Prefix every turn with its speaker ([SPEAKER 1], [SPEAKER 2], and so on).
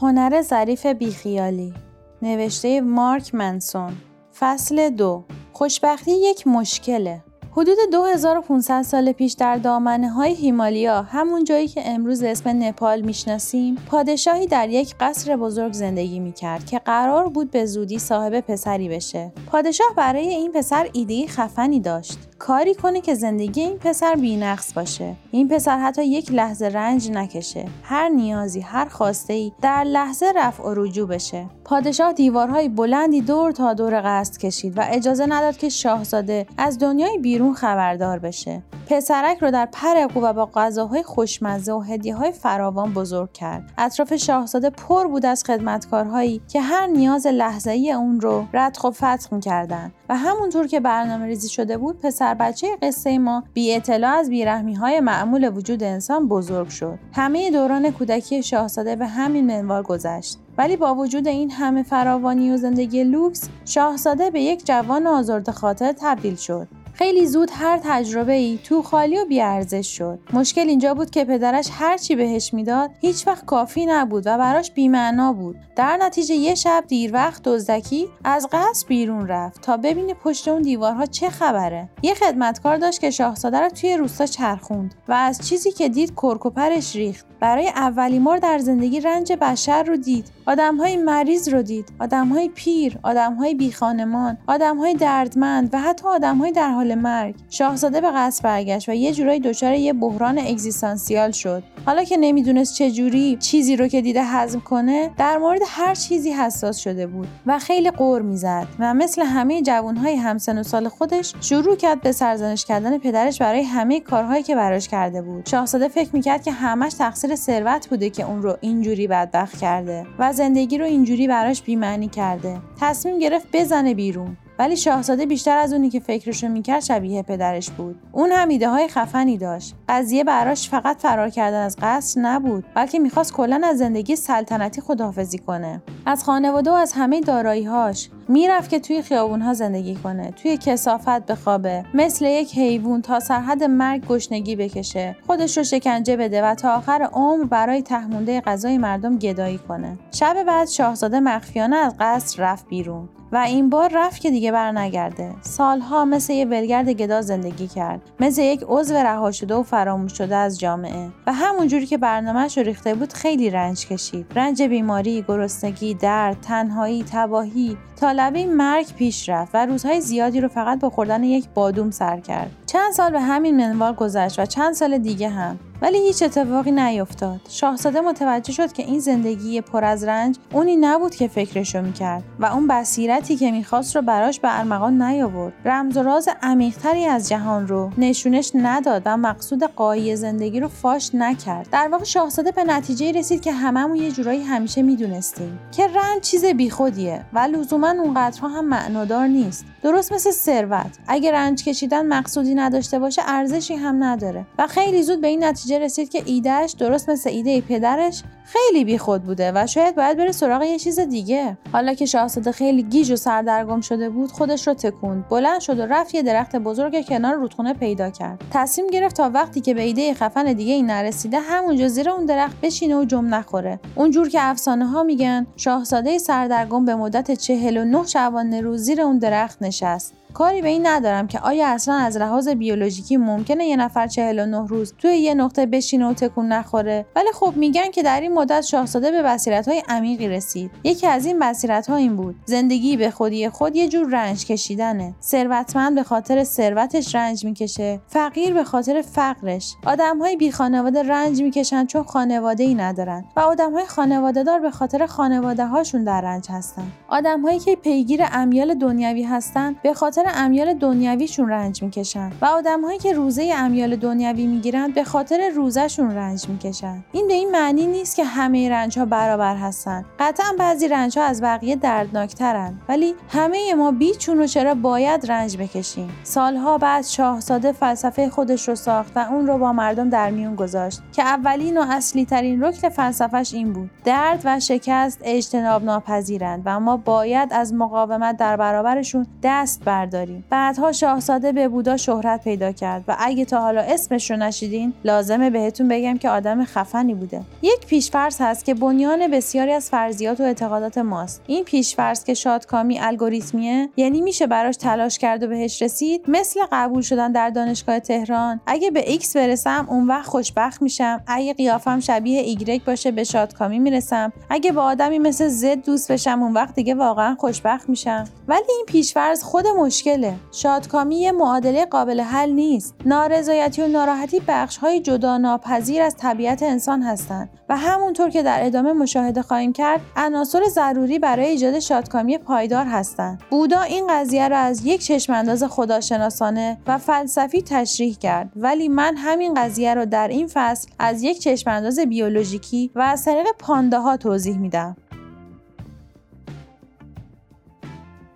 [SPEAKER 1] هنر ظریف بیخیالی. نوشته مارک منسون. فصل دو. خوشبختی یک مشکله. حدود 2500 سال پیش در دامنه های هیمالیا همون جایی که امروز اسم نپال می‌شناسیم پادشاهی در یک قصر بزرگ زندگی می‌کرد که قرار بود به زودی صاحب پسری بشه. پادشاه برای این پسر ایده خفنی داشت. کاری کنه که زندگی این پسر بینقص باشه. این پسر حتی یک لحظه رنج نکشه. هر نیازی هر خواسته ای در لحظه رفع و رجوع بشه. پادشاه دیوارهای بلندی دور تا دور قصد کشید و اجازه نداد که شاهزاده از دنیای بیرون خبردار بشه. پسرک رو در پرقو و با غذاهای خوشمزه و های فراوان بزرگ کرد. اطراف شاهزاده پر بود از خدمتکارهایی که هر نیاز لحظه ای اون رو ردخ و فتح می‌کردند و همونطور که برنامه ریزی شده بود پسر بچه قصه ما بی اطلاع از بیرحمی های معمول وجود انسان بزرگ شد. همه دوران کودکی شاهزاده به همین منوال گذشت. ولی با وجود این همه فراوانی و زندگی لوکس شاهزاده به یک جوان آزرده خاطر تبدیل شد. خیلی زود هر تجربه ای تو خالی و بیارزش شد. مشکل اینجا بود که پدرش هر چی بهش می‌داد هیچ وقت کافی نبود و براش بیمعنا بود. در نتیجه یه شب دیر وقت دزدکی از قصر بیرون رفت تا ببینه پشت اون دیوارها چه خبره. یه خدمتکار داشت که شاهزاده رو توی روستا چرخوند و از چیزی که دید کرکوپرش ریخت. برای اولین بار در زندگی رنج بشر رو دید. آدمهای مریض رو دید. آدمهای پیر آدمهای بیخانمان آدمهای دردمند و حتی آدمهای در حال مرگ. شاهزاده به قصر برگشت و یه جورایی دچار یه بحران اگزیستانسیال شد. حالا که نمی‌دونست چه جوری چیزی رو که دیده هضم کنه در مورد هر چیزی حساس شده بود و خیلی قور می‌زد و مثل همه جوانهای همسن و سال خودش شروع کرد به سرزنش کردن پدرش برای همه کارهایی که براش کرده بود. شاهزاده فکر می‌کرد که همش تقصیر ثروت بوده که اون رو اینجوری بدبخت کرده و زندگی رو اینجوری براش بیمعنی کرده. تصمیم گرفت بزنه بیرون. ولی شاهزاده بیشتر از اونی که فکرشو می‌کرد شبیه پدرش بود. اون هم ایده های خفنی داشت. قضیه براش فقط فرار کردن از قصر نبود بلکه می‌خواست کلا از زندگی سلطنتی خداحافظی کنه. از خانواده و از همه داراییهاش می‌رفت که توی خیابونها زندگی کنه توی کسافت بخوابه مثل یک حیوان تا سرحد مرگ گشنگی بکشه خودش رو شکنجه بده و تا آخر عمر برای تهمونده غذای مردم گدایی کنه. شب بعد شاهزاده مخفیانه از قصر رفت بیرون. و این بار رفت که دیگه بر نگرده سالها مثل یه ولگرد گدا زندگی کرد. مثل یک عضو رها شده و فراموش شده از جامعه. و همونجوری که برنامهش رو ریخته بود خیلی رنج کشید. رنج بیماری گرسنگی درد تنهایی تباهی. تا لبه مرگ پیش رفت و روزهای زیادی رو فقط با خوردن یک بادوم سر کرد. چند سال به همین منوال گذشت و چند سال دیگه هم. ولی هیچ اتفاقی نیفتاد. شاهزاده متوجه شد که این زندگی پر از رنج اونی نبود که فکرشو می‌کرد و اون بصیرتی که می‌خواست رو براش به ارمغان نیاورد. رمز و راز عمیقتری از جهان رو نشونش نداد و مقصود قایی زندگی رو فاش نکرد. در واقع شاهزاده به نتیجه رسید که هممون یه جورایی همیشه می‌دونستیم که رنج چیز بیخودیه و لزوما اونقدرها هم معنادار نیست. درست مثل ثروت. اگه رنج کشیدن مقصودی نداشته باشه ارزشی هم نداره و خیلی زود به این نتیجه رسید که ایدهش درست مثل ایده پدرش خیلی بیخود بوده و شاید باید بره سراغ یه چیز دیگه. حالا که شاهزاده خیلی گیج و سردرگم شده بود خودش رو تکوند. بلند شد و رفت یه درخت بزرگ کنار رودخونه پیدا کرد. تصمیم گرفت تا وقتی که به ایده خفن دیگه ای نرسیده همونجا زیر اون درخت بشینه و جم نخوره. اونجور که افسانه ها میگن شاهزاده سردرگم به مدت 49 شبانه روز زیر اون درخت نشست. کاری به این ندارم که آیا اصلا از لحاظ بیولوژیکی ممکنه یه نفر 49 روز توی یه نقطه بشینه و تکون نخوره؟ ولی خب میگن که در این مدت شاهزاده به بصیرت های عمیقی رسید. یکی از این بصیرت ها این بود. زندگی به خودی خود یه جور رنج کشیدنه. ثروتمند به خاطر ثروتش رنج می‌کشه. فقیر به خاطر فقرش. آدمهای بی خانواده رنج می‌کشن چون خانواده ای ندارن. و آدمهای خانواده دار به خاطر خانواده هاشون در رنج هستن. آدمهایی که پیگیر امیال دنیوی هستن به خاطر امیال دنیویشون رنج می‌کشن و آدمهایی که روزه امیال دنیوی می‌گیرن به خاطر روزشون رنج می‌کشن. این به این معنی نیست که همه رنج ها برابر هستن. قطعا بعضی رنج ها از بقیه دردناکترن. ولی همه ما بیچون رو چرا باید رنج بکشیم؟ سالها بعد شاهزاده فلسفه خودش رو ساخت و اون رو با مردم در میون گذاشت که اولین و اصلی ترین رکن فلسفهش این بود. درد و شکست اجتناب ناپذیرند و ما باید از مقاومت در برابرشون دست برداریم. نداریم بعدها شاهزاده به بودا شهرت پیدا کرد و اگه تا حالا اسمش رو نشیدین لازمه بهتون بگم که آدم خفنی بوده. یک پیشفرض هست که بنیان بسیاری از فرضیات و اعتقادات ماست. این پیشفرض که شادکامی الگوریتمیه یعنی میشه براش تلاش کرد و بهش رسید مثل قبول شدن در دانشگاه تهران. اگه به X برسم اون وقت خوشبخت میشم. اگه قیافم شبیه ایگرگ باشه به شادکامی می‌رسم. اگه با آدمی مثل زد دوست بشم اون وقت دیگه واقعا خوشبخت میشم. ولی این پیشفرض خود مشکله. شادکامی یه معادله قابل حل نیست. نارضایتی و ناراحتی بخش های جدا ناپذیر از طبیعت انسان هستند و همونطور که در ادامه مشاهده خواهیم کرد عناصر ضروری برای ایجاد شادکامی پایدار هستند. بودا این قضیه را از یک چشمانداز خداشناسانه و فلسفی تشریح کرد. ولی من همین قضیه را در این فصل از یک چشم‌انداز بیولوژیکی و از طریق پانداها توضیح میدم.